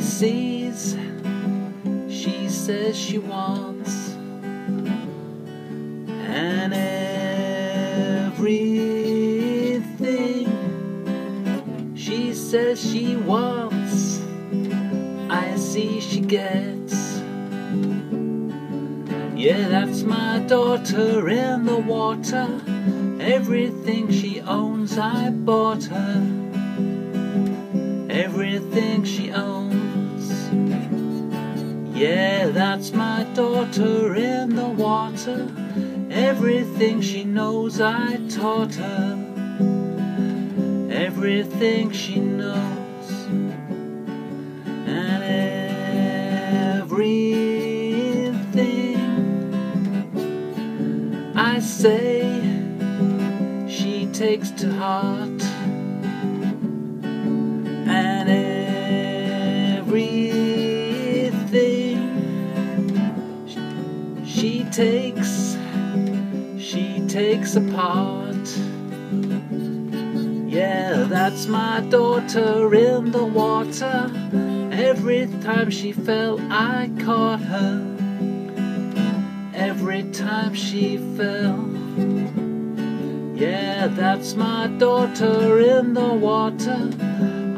sees, she says she wants, and everything she says she wants, I see she gets. Yeah, that's my daughter in the water. Everything she owns, I bought her. Everything she owns. Yeah, that's my daughter in the water. Everything she knows, I taught her. Everything she knows. And everything I say, she takes to heart. Takes, she takes apart. Yeah, that's my daughter in the water. Every time she fell, I caught her. Every time she fell. Yeah, that's my daughter in the water.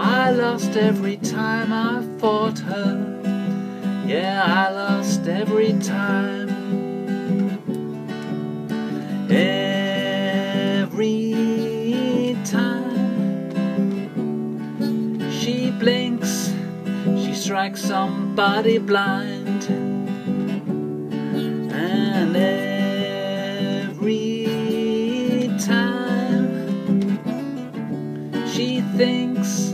I lost every time I fought her. Yeah, I lost every time. Every time she blinks, she strikes somebody blind. And every time she thinks,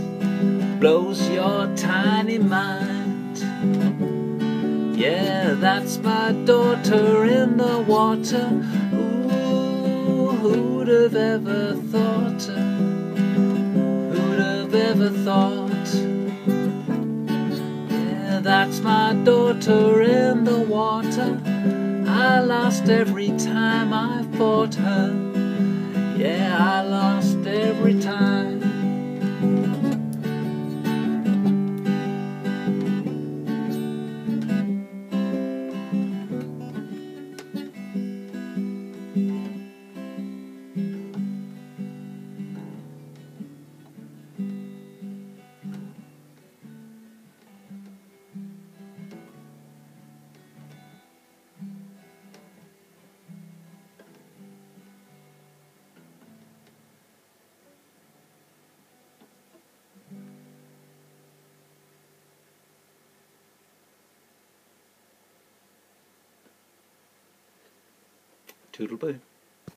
blows your tiny mind. Yeah, that's my daughter in the water. Who'd have ever thought? Who'd have ever thought? Yeah, that's my daughter in the water. I lost every time I fought her. Yeah, I lost every time. Toodle-boo.